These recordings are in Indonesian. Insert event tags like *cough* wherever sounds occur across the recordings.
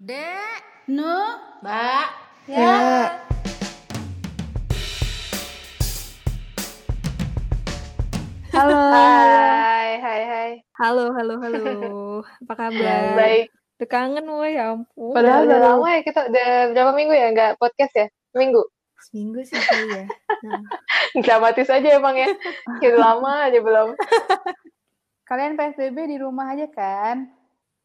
Dek, Nu, Mbak. ya. Halo. Hai, hai, hai. Halo, halo, halo. Apa kabar? *laughs* Baik. Udah kangen wah ya ampun. Padahal udah lama ya kita udah berapa minggu ya nggak podcast ya? Minggu. Seminggu sih kali ya. *laughs* Nah, Dramatis aja emang ya. Kita lama aja belum. *laughs* Kalian PSBB di rumah aja kan?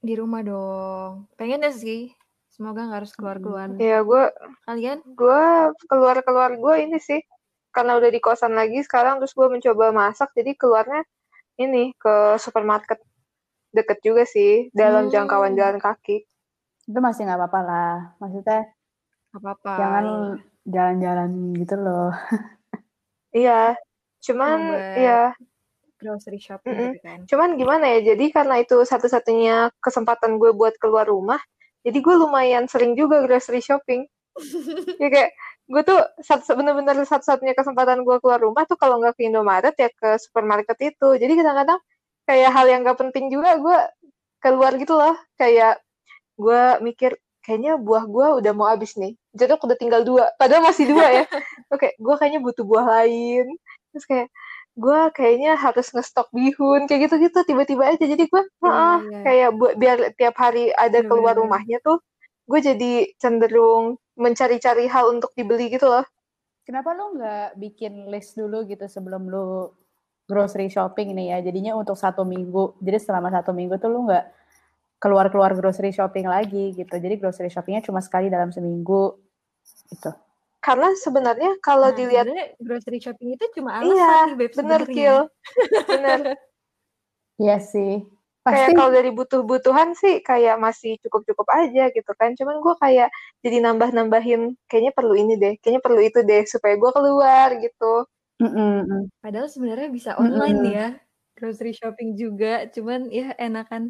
Di rumah dong. Pengen deh sih. Semoga nggak harus keluar-keluar. Ya gue Kalian? gue keluar keluar gue ini sih karena udah di kosan lagi sekarang terus gue mencoba masak jadi keluarnya ini ke supermarket deket juga sih dalam Hmm. jangkauan jalan kaki. Itu masih nggak apa-apa lah. Maksudnya apa-apa. jangan jalan-jalan gitu loh. *laughs* Iya. Cuman ya grocery shopping Mm-mm. gitu kan. Cuman gimana ya, jadi karena itu satu-satunya kesempatan gue buat keluar rumah, jadi gue lumayan sering juga grocery shopping. *laughs* ya kayak, gue tuh satu, bener-bener satu-satunya kesempatan gue keluar rumah tuh kalau nggak ke Indomaret ya ke supermarket itu. Jadi kadang-kadang kayak hal yang nggak penting juga gue keluar gitu loh. Kayak gue mikir, kayaknya buah gue udah mau habis nih. Jeruk udah tinggal dua, padahal masih dua ya. *laughs* Oke, gue kayaknya butuh buah lain. Terus kayak, gue kayaknya harus ngestok bihun kayak gitu-gitu tiba-tiba aja jadi gue "Heeh," iya. kayak buat biar tiap hari ada Bener, keluar bener. rumahnya tuh gue jadi cenderung mencari-cari hal untuk dibeli gitu loh Kenapa lu nggak bikin list dulu gitu sebelum lu grocery shopping ini ya? Jadinya untuk satu minggu. Jadi selama satu minggu tuh lu nggak keluar-keluar grocery shopping lagi gitu. Jadi grocery shoppingnya cuma sekali dalam seminggu gitu. Karena sebenarnya kalau Nah, dilihat grocery shopping itu cuma iya alasan nih, Beb, bener sebenarnya. kill bener *laughs* Iya sih. kayak Pasti kalau dari butuh-butuhan sih kayak masih cukup-cukup aja gitu kan cuman gue kayak jadi nambah-nambahin kayaknya perlu ini deh kayaknya perlu itu deh supaya gue keluar gitu Mm-mm. Padahal sebenarnya bisa Mm-mm. online ya, grocery shopping juga. Cuman ya enakan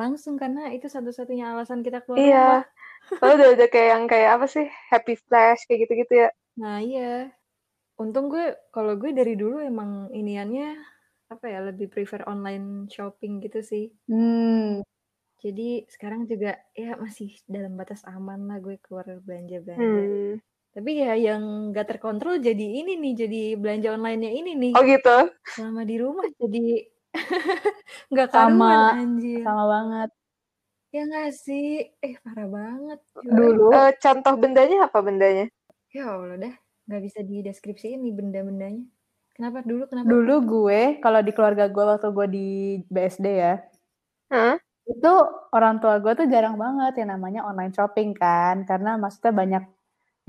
langsung karena itu satu-satunya alasan kita keluar iya rumah. Lalu udah udah kayak yang kayak apa sih happy flash kayak gitu-gitu ya Nah iya, untung gue kalau gue dari dulu emang iniannya apa ya lebih prefer online shopping gitu sih. Hmm. Jadi sekarang juga ya masih dalam batas aman lah gue keluar belanja-belanja. Hmm. Tapi ya yang gak terkontrol jadi ini nih, jadi belanja online-nya ini nih. Oh gitu. Selama di rumah jadi *laughs* nggak Sama, anjir. sama banget. Ya nggak sih? Eh parah banget. Dulu Eh, contoh bendanya apa bendanya? Ya Allah dah, nggak bisa dideskripsiin nih benda-bendanya. Kenapa dulu? Kenapa? dulu gue kalau di keluarga gue waktu gue di BSD ya, Hah? itu orang tua gue tuh jarang banget yang namanya online shopping kan karena maksudnya banyak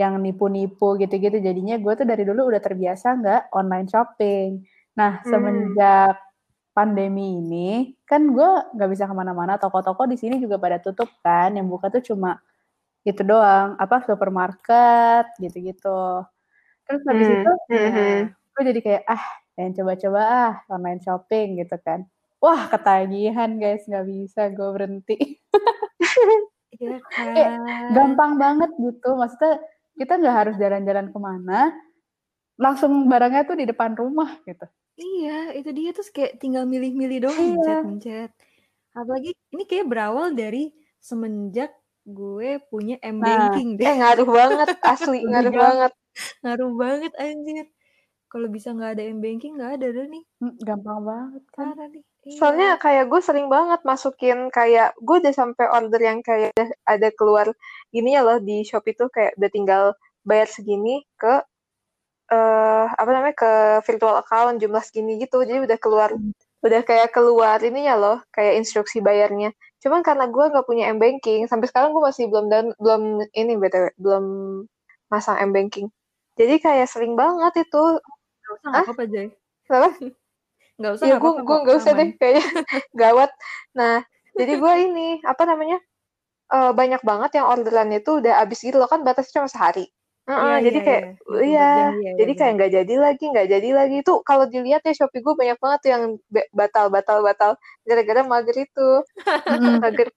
yang nipu-nipu gitu-gitu jadinya gue tuh dari dulu udah terbiasa nggak online shopping nah Hmm. semenjak pandemi ini kan gue nggak bisa ke mana-mana toko-toko di sini juga pada tutup kan yang buka tuh cuma itu doang apa supermarket gitu-gitu terus habis Hmm, itu hmm, Ya, hmm. gue jadi kayak ah pengen coba-coba ah online shopping gitu kan wah ketagihan guys nggak bisa gue berhenti *laughs* *laughs* kan. gampang banget gitu maksudnya kita nggak harus jalan-jalan ke mana langsung barangnya tuh di depan rumah gitu Iya, itu dia tuh kayak tinggal milih-milih doang, Iya. mencet-mencet. Apalagi ini kayak berawal dari semenjak gue punya Nah, M-banking deh. Eh ngaruh banget asli Lebih *laughs* ngaruh gampang. banget. Ngaruh banget anjir. Kalau bisa nggak ada M-banking nggak ada deh nih. Hmm, gampang banget kan Parah nih. Iya. Soalnya kayak gue sering banget masukin kayak gue udah sampai order yang kayak ada- ada keluar ininya loh di Shopee tuh kayak udah tinggal bayar segini ke eh apa namanya ke virtual account jumlah segini gitu. Jadi udah keluar udah kayak keluar ininya loh kayak instruksi bayarnya. Cuman karena gue nggak punya M-banking sampai sekarang gue masih belum dan belum ini btw belum masang M-banking. Jadi kayak sering banget itu. Nggak usah nggak apa-apa Jay. Kenapa? Nggak usah Ya gue gue nggak usah deh kayaknya *laughs* gawat. Nah jadi gue ini apa namanya eh, banyak banget yang orderannya tuh udah habis gitu loh kan batasnya cuma sehari. Heeh, Iya, jadi iya, kayak iya. iya 24 jam, iya, jadi iya, kayak nggak jadi lagi nggak jadi lagi itu kalau dilihat ya Shopee gue banyak banget tuh yang be- batal batal batal gara-gara mager itu *laughs* mager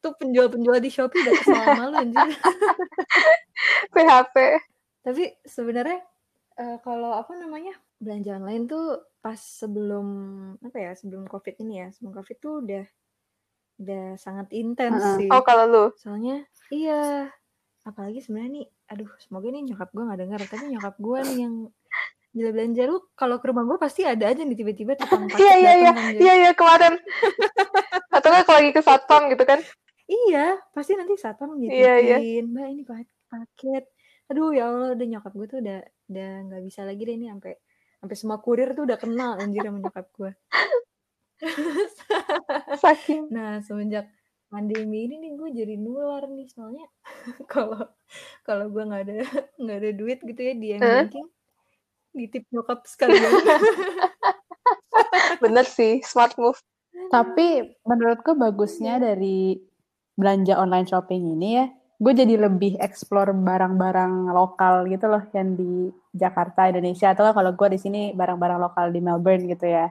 Tuh penjual-penjual di Shopee udah kesel sama lu anjir. *laughs* PHP. Tapi sebenarnya eh, kalau apa namanya belanja online tuh pas sebelum apa ya sebelum covid ini ya sebelum covid tuh udah udah sangat intens Heeh. sih. Oh kalau lu? Soalnya iya, apalagi sebenarnya nih, aduh semoga nih nyokap gue nggak denger, tapi nyokap gue nih yang gila belanja lu kalau ke rumah gue pasti ada aja nih tiba-tiba *laughs* tukang Iya paket iya iya kan iya iya kemarin. Atau nggak kalau lagi ke satpam gitu kan? Iya, pasti nanti satpam Iya iya. nitipin, Mbak ini pa- paket. Aduh ya Allah, udah nyokap gue tuh udah udah nggak bisa lagi deh ini sampai sampai semua kurir tuh udah kenal anjir sama nyokap gue. *laughs* Saking. Nah, semenjak pandemi ini nih gue jadi nular nih soalnya *laughs* kalau kalau gue nggak ada nggak ada duit gitu ya di Hah? m-banking ditip nyokap sekalian. *laughs* Bener sih, smart move. Tapi menurutku bagusnya dari belanja online shopping ini ya, gue jadi lebih explore barang-barang lokal gitu loh yang di Jakarta, Indonesia atau kalau gue di sini barang-barang lokal di Melbourne gitu ya.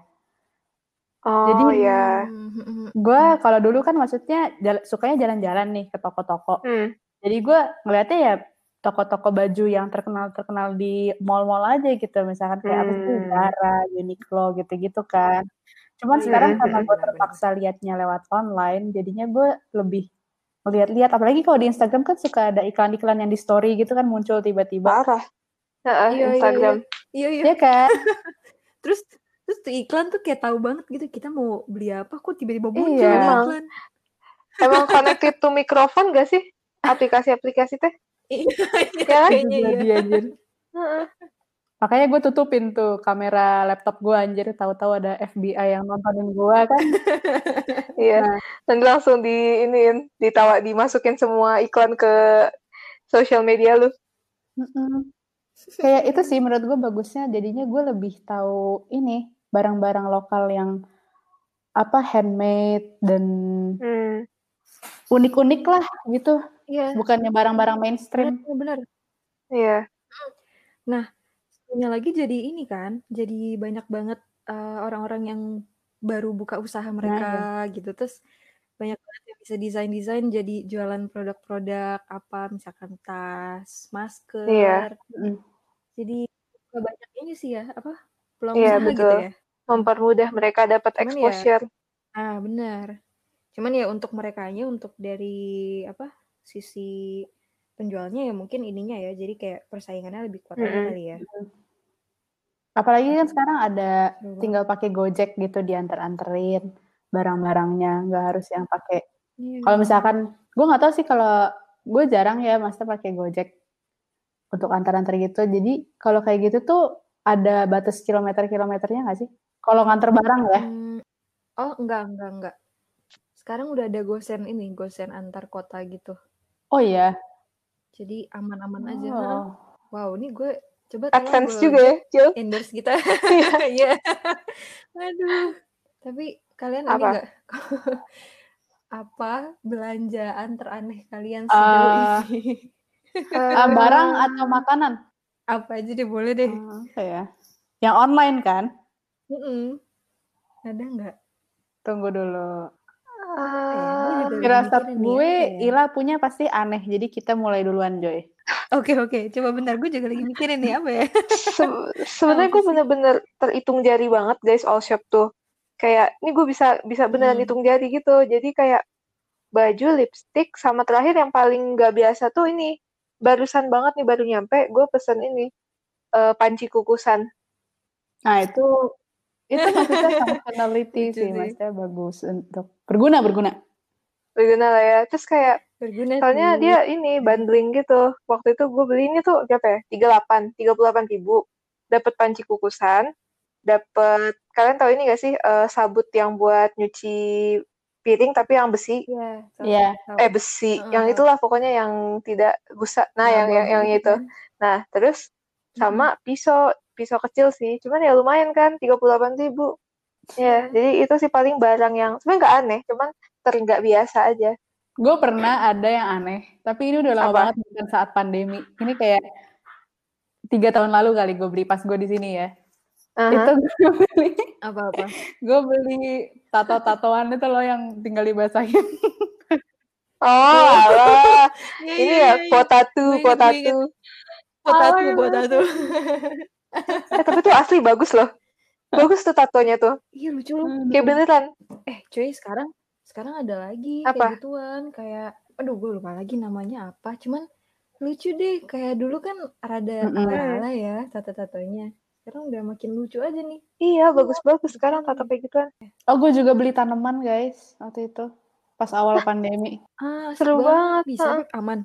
Jadi Oh ya. Hmm, gue kalau dulu kan maksudnya jala- sukanya jalan-jalan nih ke toko-toko. Hmm. Jadi gue ngeliatnya ya toko-toko baju yang terkenal-terkenal di mall-mall aja gitu, misalkan kayak apa sih Hmm. Zara, Uniqlo gitu-gitu kan. Cuman Iya, sekarang Hmm. karena gue terpaksa liatnya lewat online, jadinya gue lebih ngeliat-liat. Apalagi kalau di Instagram kan suka ada iklan-iklan yang di story gitu kan muncul tiba-tiba. Parah. Heeh, Iya, iya, iya. Instagram. Iya, iya. Iya kan? *laughs* Terus terus tuh iklan tuh kayak tahu banget gitu kita mau beli apa kok tiba-tiba muncul Iya. ada Emang. iklan. Emang connected to mikrofon gak sih? Aplikasi-aplikasi teh? Iya, *laughs* Ya kan? kayaknya iya. Jadi anjir. Heeh. Makanya gue tutupin tuh kamera laptop gue anjir, tahu-tahu ada FBI yang nontonin gue kan. *laughs* Iya. Nah. Dan langsung di iniin, ditawa dimasukin semua iklan ke sosial media lu. Mm-mm. Kayak itu sih menurut gue bagusnya jadinya gue lebih tahu ini barang-barang lokal yang apa handmade dan Hmm. unik-unik lah gitu Iya, bukannya barang-barang mainstream benar. Iya. Nah, satunya lagi jadi ini kan, jadi banyak banget eh, orang-orang yang baru buka usaha nah mereka ya gitu. Terus banyak banget yang bisa desain-desain jadi jualan produk-produk apa misalkan tas, Iya. masker. Mm. Jadi banyak ini sih ya, apa? Peluang Iya, usaha gitu betul. ya. Mempermudah mereka dapat Cuman ya, exposure. ah benar. Cuman ya untuk merekanya untuk dari apa? Sisi penjualnya ya mungkin ininya ya. Jadi kayak persaingannya lebih kuat aja Mm-mm. kali ya. apalagi kan sekarang ada tinggal pakai Gojek gitu diantar-anterin barang-barangnya nggak harus yang pakai Iya. kalau misalkan gue nggak tahu sih kalau gue jarang ya master pakai Gojek untuk antar-antar gitu jadi kalau kayak gitu tuh ada batas kilometer-kilometernya nggak sih kalau nganter barang ya Hmm, oh enggak enggak enggak. Sekarang udah ada gosen ini, gosen antar kota gitu. oh iya Jadi aman-aman aja. Heeh. oh Wow, ini gue coba gue juga ya, Jul. endorse kita. Iya. *laughs* Aduh. Tapi kalian ini Apa? enggak *laughs* apa belanjaan teraneh kalian sejauh Eh, ini? ah, barang Eh, atau makanan Apa aja deh boleh deh. Hmm, apa ya yang online kan Mm-mm. Ada nggak? tunggu dulu Apa ya? Gue Firasat ya. Ila punya pasti aneh. Jadi kita mulai duluan, Joy. *laughs* Oke oke, coba bentar gue juga lagi mikirin nih apa ya. *laughs* Se- sebenarnya gue bener-bener terhitung jari banget guys all shop tuh kayak ini gue bisa bisa beneran Hmm. hitung jari gitu jadi kayak baju lipstick sama terakhir yang paling nggak biasa tuh ini barusan banget nih baru nyampe gue pesen ini eh, panci kukusan Nah, itu itu maksudnya functionality *laughs* sih, sih. maksudnya bagus untuk berguna, berguna. berguna lah ya terus kayak Berguna soalnya sih. dia ini bundling gitu waktu itu gue beli ini tuh berapa ya 38 38 ribu dapat panci kukusan dapat kalian tahu ini gak sih eh, sabut yang buat nyuci piring tapi yang besi Iya, Iya. tahu. eh besi yang Heeh. itulah pokoknya yang tidak busa nah yang yang, yang gitu itu kan. nah terus sama pisau pisau kecil sih cuman ya lumayan kan 38 ribu ya jadi itu sih paling barang yang sebenarnya nggak aneh cuman ternggak biasa aja Gue pernah ada yang aneh, tapi ini udah lama Apa? banget bukan saat pandemi. Ini kayak tiga tahun lalu kali gue beli pas gue di sini ya. Aha. Itu gue beli, Apa-apa? gue beli tato-tatoan itu loh yang tinggal dibasahin. oh Iya, *laughs* ini iya, ya iya. potatu Gue inget, gue potatu Potatu, Oh, potatu. *laughs* eh, tapi tuh asli bagus loh bagus tuh tatonya tuh Iya lucu loh. kayak beneran Eh cuy sekarang sekarang ada lagi Apa? kayak gituan kayak aduh gue lupa lagi namanya apa cuman lucu deh kayak dulu kan rada Mm-mm. ala-ala ya tato-tatonya sekarang udah makin lucu aja nih Iya, bagus-bagus sekarang tato kayak gituan. Oh, gue juga beli tanaman, guys, waktu itu. Pas awal pandemi. ah Seru banget, bisa. Beb. aman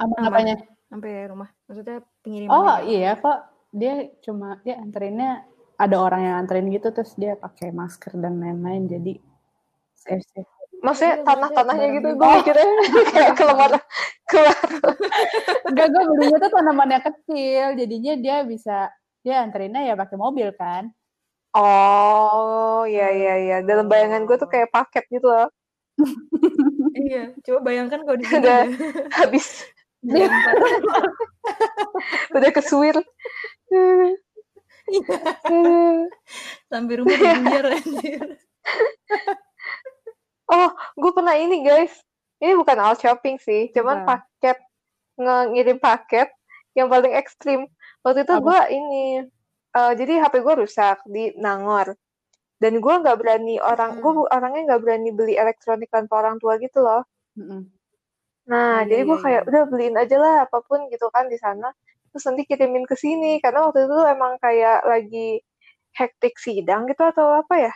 Aman, Aman. apanya? sampai rumah maksudnya pengiriman Oh, iya kok. Dia cuma, dia anterinnya, ada orang yang anterin gitu, terus dia pakai masker dan lain-lain, jadi safe-safe. Maksudnya Iya, tanah-tanahnya gitu, barang gue mikirnya *laughs* kayak kelemar, keluar. Enggak, gue belinya tuh tanamannya kecil, jadinya dia bisa, dia anterinnya ya pakai mobil kan. Oh, iya iya iya. Dalam bayangan gue tuh kayak paket gitu loh. *laughs* iya coba bayangkan kalau di sini Udah. udah *laughs* Habis *laughs* udah kesuir. sampai rumah diguyar anjir Oh, gue pernah ini guys. Ini bukan all shopping sih, cuman Apa? paket ngirim paket yang paling ekstrim. Waktu itu gue ini, eh, jadi HP gue rusak di Nangor. Dan gue nggak berani orang, gue Hmm. orangnya nggak berani beli elektronik tanpa orang tua gitu loh. Mm-mm. Nah, iya, jadi gue iya, kayak iya. udah beliin aja lah apa pun gitu kan di sana. Terus nanti kirimin ke sini karena waktu itu emang kayak lagi hektik sidang gitu atau apa ya?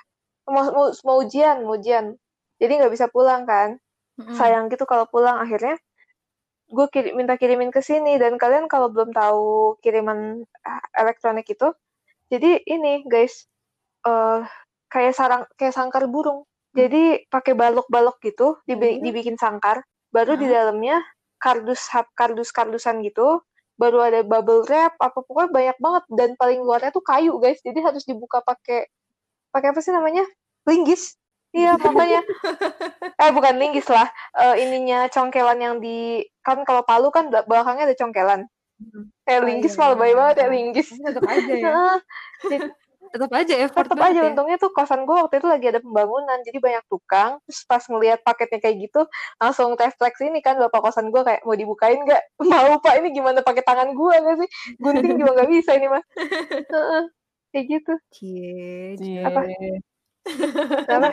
Mau mau, mau ujian, mau ujian. Jadi nggak bisa pulang kan. Mm-mm. Sayang gitu kalau pulang akhirnya gue kirim, minta kirimin ke sini dan kalian kalau belum tahu kiriman ah, elektronik itu, jadi ini guys eh kayak sarang kayak sangkar burung. Jadi pakai balok-balok gitu, dibi- Hmm. dibikin sangkar, baru di Heeh. dalamnya kardus hap- kardus-kardusan gitu, baru ada bubble wrap, apa pokoknya banyak banget dan paling luarnya tuh kayu guys. Jadi harus dibuka pakai pakai apa sih namanya? Linggis. Iya, makanya eh bukan linggis lah. Eh, ininya congkelan yang di kan kalau palu kan bel- belakangnya ada congkelan. Hmm. Kayak Oh, linggis iya, malah iya, baik banget ya linggis. Tetap aja ya *laughs* tetap aja effort tetap aja ya untungnya tuh kosan gue waktu itu lagi ada pembangunan jadi banyak tukang terus pas ngelihat paketnya kayak gitu langsung refleks ini kan bapak kosan gue kayak mau dibukain nggak *laughs* mau pak ini gimana pakai tangan gue nggak sih gunting juga nggak bisa ini mas *laughs* kayak gitu cie Cie. Apa? Kenapa?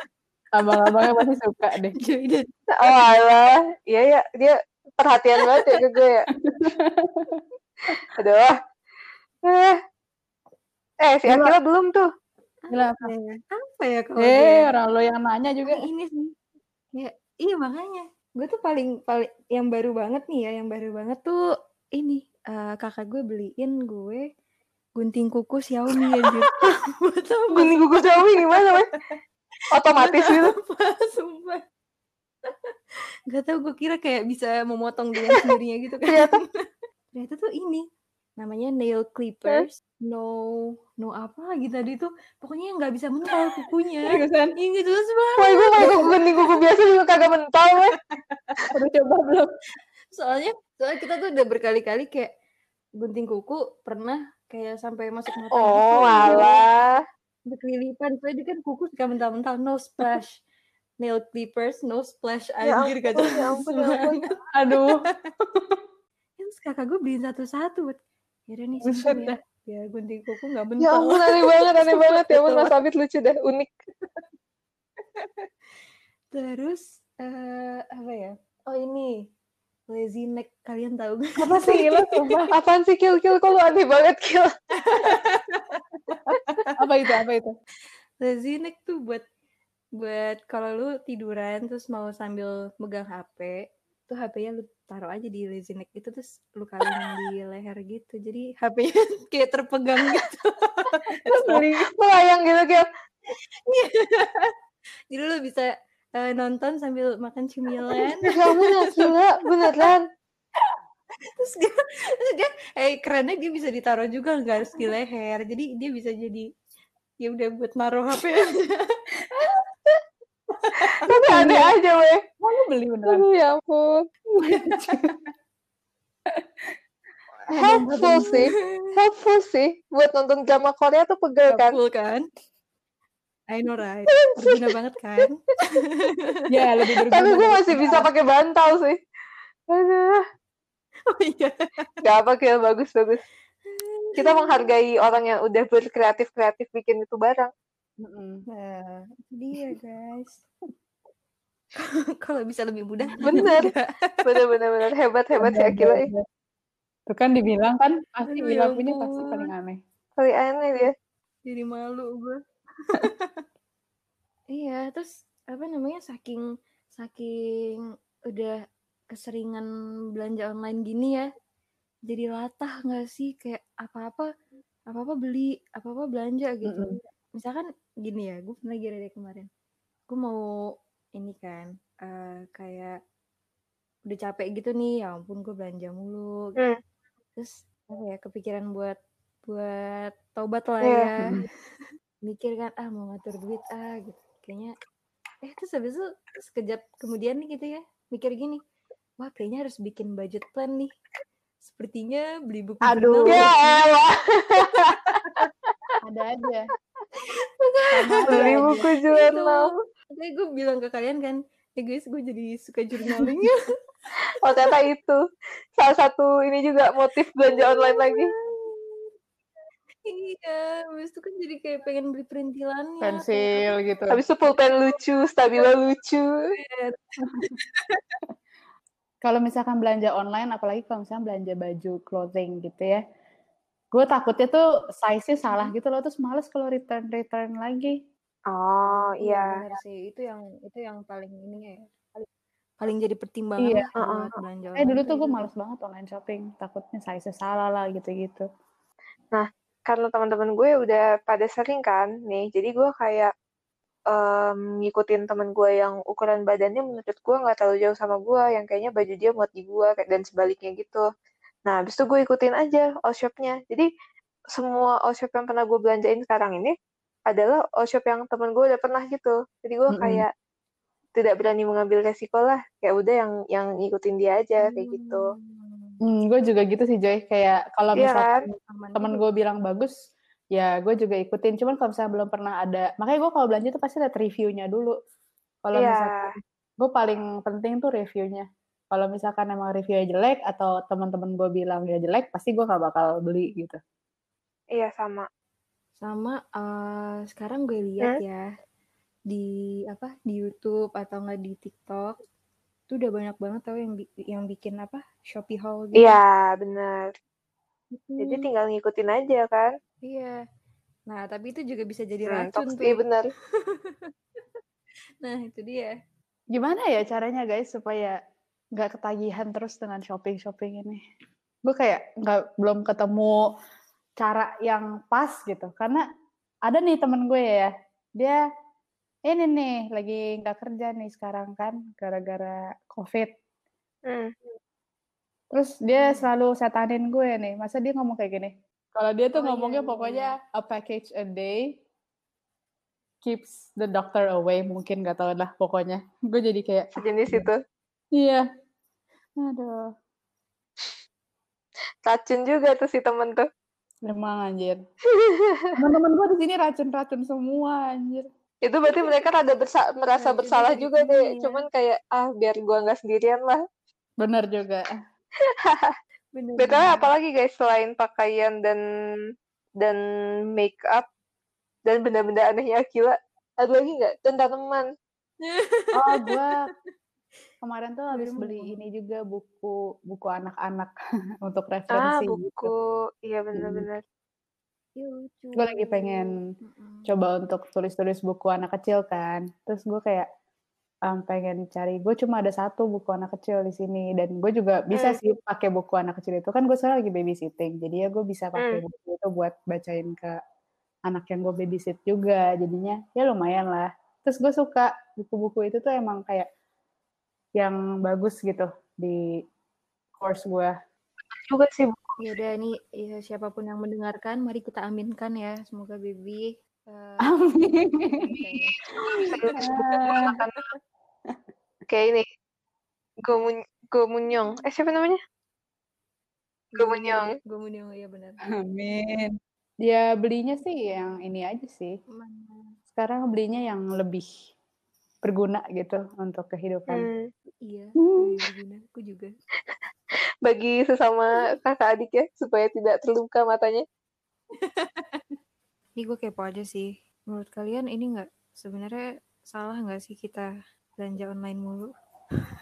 Abang-abangnya pasti suka deh. *laughs* Oh alah. Iya ya dia perhatian banget ya ke gue ya. Aduh. Eh eh si. Akila belum tuh? Gila. apa ya? Apa ya kalau Eh, orang lo yang nanya juga. Ini sih. Ya iya makanya. Gue tuh paling paling yang baru banget nih ya yang baru banget tuh ini eh, kakak gue beliin gue gunting kuku Xiaomi anjir. *laughs* *laughs* Gak gunting kuku Xiaomi gimana mas otomatis gitu. Apa *laughs* sumpah. Gak tau gue kira kayak bisa memotong dengan sendirinya gitu kan. Ternyata? ternyata tuh ini namanya nail clippers. No no apa lagi tadi tuh. Pokoknya nggak bisa mental kukunya. *laughs* Ini jelas banget. Wah, gue pakai kuku gunting kuku biasa juga kagak mental, weh. Udah coba belum? soalnya soalnya kita tuh udah berkali-kali kayak gunting kuku pernah kayak sampai masuk mata Oh, gitu alah. Berkelilipan soalnya dia kan kuku suka mental-mental no splash nail clippers no splash Ya anjir ampun, ya ampun, ya ampun. *laughs* Aduh. *laughs* terus kakak gue beliin satu-satu buat yaudah nih ya biar gunting kuku nggak Ya mental ampun, aneh banget, aneh *laughs* banget. Ya ampun. Mas Abid lucu dah, unik. terus eh apa ya oh ini lazy neck kalian tahu gak Apa sih *laughs* lo sumpah? Apaan sih, Kil? Kil, kok lu aneh banget, Kil? *laughs* Apa itu? Apa itu? lazy neck tuh buat buat kalau lu tiduran terus mau sambil megang HP tuh HP-nya lu taruh aja di lazy neck itu terus lu kalungin di *laughs* leher gitu jadi HP-nya kayak terpegang gitu Melayang gitu, Kil. jadi lu bisa eh, nonton sambil makan cemilan *laughs* Ya ampun, Akila, beneran. terus dia, terus dia eh kerennya dia bisa ditaruh juga nggak harus di leher jadi dia bisa jadi ya udah buat naruh HP Tapi aneh aja, weh. Mau beli beneran? Aduh, ya ampun. *laughs* Helpful sih. Helpful sih. Buat nonton drama Korea tuh pegel kan. Helpful kan I know right *laughs* berguna banget kan *laughs* Ya, lebih berguna. Tapi gue masih bisa pakai bantal sih. Aduh. *laughs* oh iya Gak apa, Kil. Bagus, bagus. Kita menghargai orang yang udah berkreatif-kreatif bikin itu barang. Nah itu dia guys Kalau bisa lebih mudah. Bener. enggak. Bener bener bener hebat hebat si Akila. ya. Bener, bener. Tuh kan dibilang kan pasti Aduh, ya bilang ini pasti paling aneh. Paling aneh dia. Jadi malu gue. Iya, terus apa namanya saking saking udah keseringan belanja online gini ya. Jadi latah nggak sih kayak apa-apa apa-apa beli, apa-apa belanja gitu. Mm-mm. Misalkan gini ya, gue pernah gini deh kemarin. Gue mau ini kan eh, kayak udah capek gitu nih, ya ampun gue belanja mulu. gitu. Hmm. Terus apa ya kepikiran buat buat taubat lah Iya. ya. Mikir kan ah mau ngatur duit ah gitu. Kayaknya eh terus habis itu sekejap kemudian nih gitu ya mikir gini wah kayaknya harus bikin budget plan nih sepertinya beli buku Aduh. jurnal Ya elah. Ada aja. Beli buku jurnal. makanya gue bilang ke kalian kan ya guys gue jadi suka journaling Oh ternyata itu salah satu ini juga motif belanja online lagi. Iya habis itu kan jadi kayak pengen beli perintilannya Pensil gitu. Habis itu pulpen lucu, stabilo lucu. *laughs* Kalau misalkan belanja online, apalagi kalau misalnya belanja baju clothing gitu ya, gue takutnya tuh size-nya salah gitu loh, terus males kalau return return lagi. Oh iya benar sih itu yang itu yang paling ini ya paling, paling jadi pertimbangan Iya, belanja Eh dulu tuh gue itu. males banget online shopping, takutnya size-nya salah lah gitu-gitu. Karena teman-teman gue udah pada sering kan nih, jadi gue kayak em, ngikutin temen gue yang ukuran badannya menurut gue nggak terlalu jauh sama gue, yang kayaknya baju dia muat di gue kayak- dan sebaliknya gitu. Nah, habis itu gue ikutin aja all shop-nya. Jadi semua all shop yang pernah gue belanjain sekarang ini adalah all shop yang temen gue udah pernah gitu. Jadi gue Mm-mm. kayak tidak berani mengambil resiko lah. Kayak udah yang yang ngikutin dia aja kayak gitu. Hmm, Hmm, gue juga gitu sih Joy, kayak kalau kan? misalkan aman temen gue bilang bagus, ya gue juga ikutin. Cuman kalau misalnya belum pernah ada, makanya gue kalau belanja tuh pasti lihat reviewnya dulu. Kalau Iya. misalkan gue paling penting tuh reviewnya. Kalau misalkan emang reviewnya jelek atau teman-teman gue bilang dia jelek, pasti gue gak bakal beli gitu. Iya sama. sama eh, sekarang gue lihat ya di apa di YouTube atau enggak di TikTok tuh udah banyak banget tau yang bi- yang bikin apa Shopee haul gitu. Iya, benar. Jadi Hmm, tinggal ngikutin aja kan. iya. Nah, tapi itu juga bisa jadi Hmm, racun toxic, iya tuh. benar. *laughs* Nah, itu dia. Gimana ya caranya guys supaya nggak ketagihan terus dengan shopping-shopping ini? Gue kayak nggak belum ketemu cara yang pas gitu. Karena ada nih temen gue ya, dia ini nih lagi nggak kerja nih sekarang kan gara-gara covid. Hmm. Terus dia selalu setanin gue nih. Masa dia ngomong kayak gini? Kalau dia tuh Oh, iya, ngomongnya iya, pokoknya a package a day keeps the doctor away. Mungkin nggak tahu lah pokoknya. *laughs* Gue jadi kayak Sejenis itu. iya. Aduh. Racun juga tuh si temen tuh. Emang anjir. Teman-teman gue di sini racun-racun semua anjir. Itu berarti mereka rada bersa- merasa Racunnya bersalah juga deh. sini ya. Cuman kayak ah biar gua nggak sendirian lah. Bener juga. *laughs* Bener bener. apalagi guys selain pakaian dan dan make up dan benda-benda anehnya Akila, ada lagi nggak? Dan tanaman. *laughs* Oh, gue kemarin tuh habis beli ini juga buku buku anak-anak *laughs* untuk Ah, referensi gitu. buku. Iya benar-benar. Ih, lucu. Gue lagi pengen Mm-mm. coba untuk tulis-tulis buku anak kecil kan. Terus gue kayak em, pengen cari. Gue cuma ada satu buku anak kecil di sini dan gue juga bisa Hmm. sih pakai buku anak kecil itu kan gue sekarang lagi babysitting. Jadi ya gue bisa pakai Hmm. buku itu buat bacain ke anak yang gue babysit juga. Jadinya ya lumayan lah. Terus gue suka buku-buku itu tuh emang kayak yang bagus gitu di course gue. Juga sih buku. Ya udah nih ya, siapa pun yang mendengarkan mari kita aminkan ya semoga baby eh, Amin. makan. Kayak ini. Gomun Gomunyong. Eh siapa namanya? Gomunyong. Gomunyong ya benar. Amin. Ya belinya sih yang ini aja sih. Mana? Sekarang belinya yang lebih berguna gitu untuk kehidupan. Hmm. Iya, Hmm. berguna. Aku juga. Bagi sesama kakak adik ya supaya tidak terluka matanya. Ini gue kepo aja sih. Menurut kalian ini nggak sebenarnya salah nggak sih kita belanja online mulu?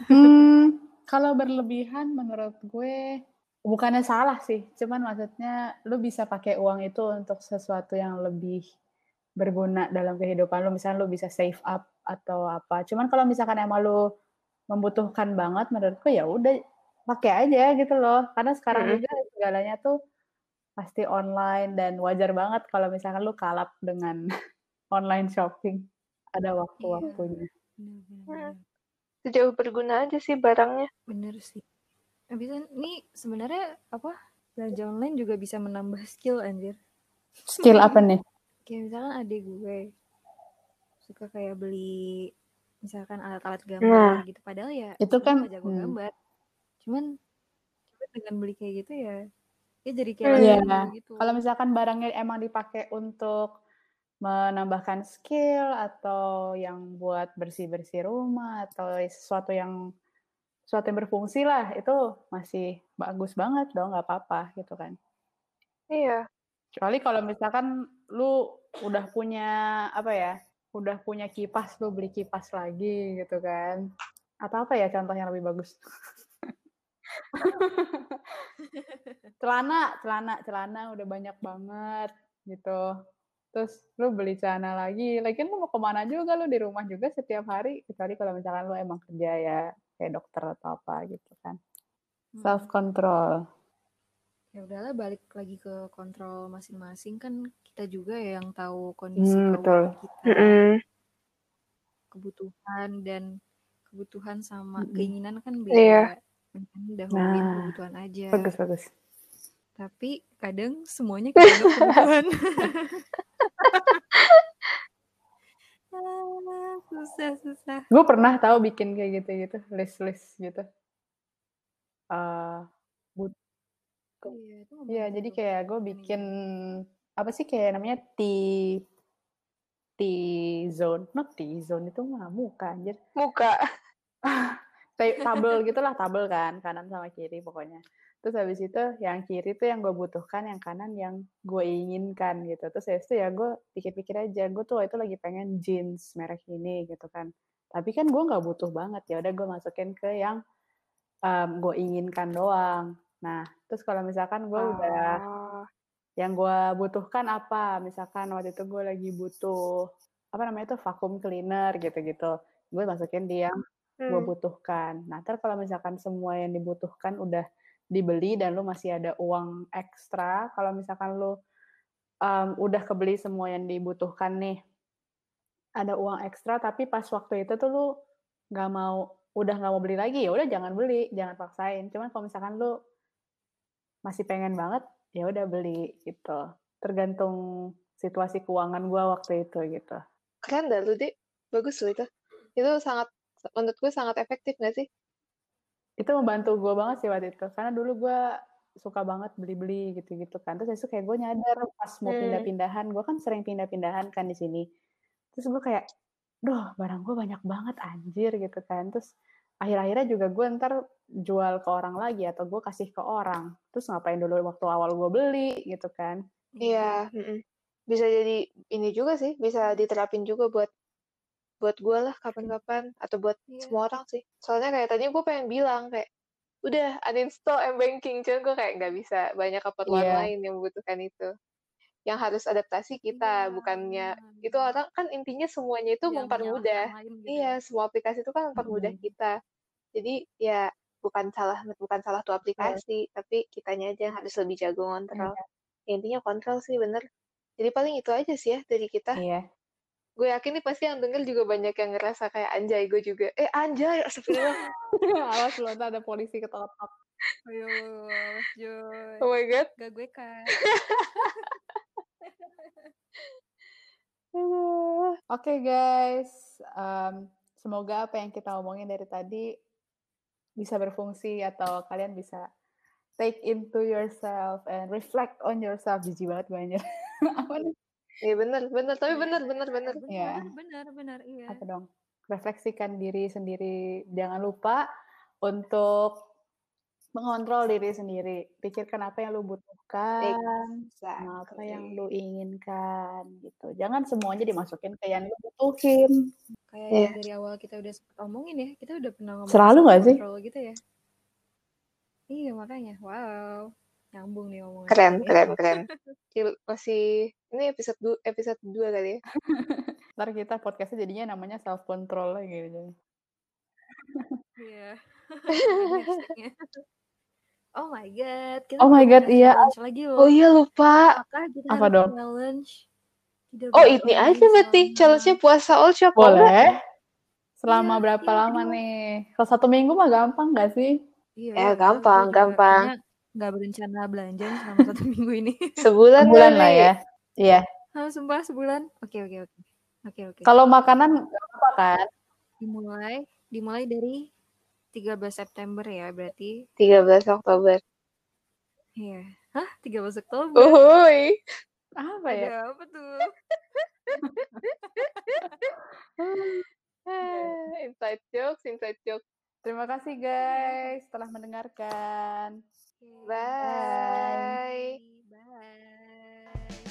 Hmm, *laughs* kalau berlebihan menurut gue bukannya salah sih, cuman maksudnya lu bisa pakai uang itu untuk sesuatu yang lebih berguna dalam kehidupan lu. Misalnya lu bisa save up atau apa. Cuman kalau misalkan emang lu membutuhkan banget menurutku ya udah pakai aja gitu loh. Karena sekarang Mhm. juga segalanya tuh pasti online dan wajar banget kalau misalkan lu kalap dengan *laughs* online shopping. Ada Iya. waktu-waktunya. Bener Hmm. Sejauh berguna aja sih barangnya. Bener sih. Habis nih sebenarnya apa belanja online juga bisa menambah skill anjir. *laughs* Skill apa nih? Kayak misalkan adik gue suka kayak beli misalkan alat-alat Nah. gambar gitu. Padahal ya Itu kan jago hmm. gambar. Cuman cuman dengan beli kayak gitu ya dia jadi kayak lebih Iya. gitu. Kalau misalkan barangnya emang dipakai untuk menambahkan skill atau yang buat bersih-bersih rumah atau sesuatu yang sesuatu yang berfungsi lah itu masih bagus banget dong nggak apa-apa gitu kan Iya. kecuali kalau misalkan lu udah punya apa ya udah punya kipas lu beli kipas lagi gitu kan atau apa ya contoh yang lebih bagus *laughs* *laughs* celana celana celana udah banyak banget gitu terus lu beli celana lagi lagian lu mau ke mana juga lu di rumah juga setiap hari kecuali kalau misalkan lu emang kerja ya kayak dokter atau apa gitu kan Hmm. self control Ya udahlah balik lagi ke kontrol masing-masing kan kita juga ya yang tahu kondisi hmm, betul kita, kebutuhan dan kebutuhan sama Mm-mm. keinginan kan Iya. beda. Mending dahuluin nah kebutuhan aja. bagus bagus Tapi kadang semuanya kebutuhan. *laughs* Ah, susah susah. gue pernah tahu bikin kayak gitu gitu list list gitu eh but Iya, itu Iya, ngebantu jadi kayak gue bikin apa sih kayak namanya T T zone, not T zone itu mah muka anjir. Muka. Tabel gitulah, tabel kan, kanan sama kiri pokoknya. Terus habis itu yang kiri tuh yang gue butuhkan, yang kanan yang gue inginkan gitu. Terus habis itu ya gue pikir-pikir aja, gue tuh itu lagi pengen jeans merek ini gitu kan. Tapi kan gue nggak butuh banget ya, udah gue masukin ke yang um, gue inginkan doang. Nah, terus kalau misalkan gue udah Oh. yang gue butuhkan apa misalkan waktu itu gue lagi butuh apa namanya itu vacuum cleaner gitu-gitu gue masukin di yang gue Hmm. butuhkan nah ntar kalau misalkan semua yang dibutuhkan udah dibeli dan lu masih ada uang ekstra kalau misalkan lu um, udah kebeli semua yang dibutuhkan nih ada uang ekstra tapi pas waktu itu tuh lu nggak mau udah nggak mau beli lagi ya udah jangan beli jangan paksain cuman kalau misalkan lu masih pengen banget ya udah beli gitu tergantung situasi keuangan gua waktu itu gitu Keren dah lu, Dik. Bagus loh itu. Itu sangat, menurut gue sangat efektif gak sih? itu membantu gua banget sih waktu itu karena dulu gua suka banget beli-beli gitu-gitu kan terus itu kayak gue nyadar pas mau Hmm. pindah-pindahan gue kan sering pindah-pindahan kan di sini terus gue kayak duh barang gue banyak banget anjir gitu kan terus akhir-akhirnya juga gue ntar jual ke orang lagi atau gue kasih ke orang terus ngapain dulu waktu awal gue beli gitu kan Iya. mm-mm. Bisa jadi ini juga sih, bisa diterapin juga buat buat gue lah kapan-kapan atau buat Iya. semua orang sih. Soalnya kayak tadinya gue pengen bilang kayak udah uninstall m-banking, cuman gue kayak nggak bisa banyak keperluan Iya. lain yang membutuhkan itu. Yang harus adaptasi kita, Iya, bukannya benar, itu orang kan intinya semuanya itu Jangan mempermudah. gitu Iya, ya. semua aplikasi itu kan mempermudah Mm-mm. kita. Jadi ya bukan salah bukan salah tuh Betul. aplikasi, tapi kitanya aja yang harus lebih jago Iya. ngontrol. Ya, intinya kontrol sih bener. Jadi paling itu aja sih ya dari kita. iya Gue yakin nih pasti yang denger juga banyak yang ngerasa kayak anjay gue juga. Eh anjay, astagfirullah. *laughs* awas lu ntar ada polisi ketangkap Ayo, Joy. Oh my god. Gak gue kan. *laughs* Oke guys, em, semoga apa yang kita omongin dari tadi bisa berfungsi atau kalian bisa take into yourself and reflect on yourself. Jijik banget *laughs* apa nih? Iya bener, bener. Tapi Iya, bener, bener, bener. Iya. Benar, benar, benar, iya. Apa dong? Refleksikan diri sendiri. Jangan lupa untuk mengontrol diri sendiri. Pikirkan apa yang lu butuhkan, sama apa Exactly. yang lu inginkan gitu. Jangan semuanya dimasukin ke yang lu butuhin. Kayak Iya. yang dari awal kita udah sempet omongin ya, kita udah pernah ngomong Selalu nggak sih? gitu ya. Iya makanya, wow, nyambung nih omongan Keren, kita nih. keren, keren. *laughs* Masih ini episode du episode 2 kali ya. *laughs* Ntar kita podcastnya jadinya namanya self control lagi gitu. Iya. *laughs* Hashtagnya. Oh my god, kita Oh my god, iya. lagi loh. Oh iya lupa. Apakah kita Apa dong? challenge? Tidak Oh ini aja berarti challenge-nya puasa all shop? Boleh. Selama Iya, berapa iya, lama aduh. nih? Kalau satu minggu mah gampang gak sih? Iya, Ya iya, gampang, juga gampang. Nggak berencana belanja selama satu *laughs* minggu ini. Sebulan Sebulan lah ya. Iya. Hah, sumpah sebulan? Oke, oke, oke. Oke, oke. Kalau makanan apa kan? Dimulai, dimulai dari 13 September ya, berarti. 13 Oktober. Iya. Hah? 13 Oktober? Uhuy. Apa ya? Ada apa tuh? *laughs* Inside jokes, inside jokes. Terima kasih guys telah mendengarkan. Bye. Bye. Bye.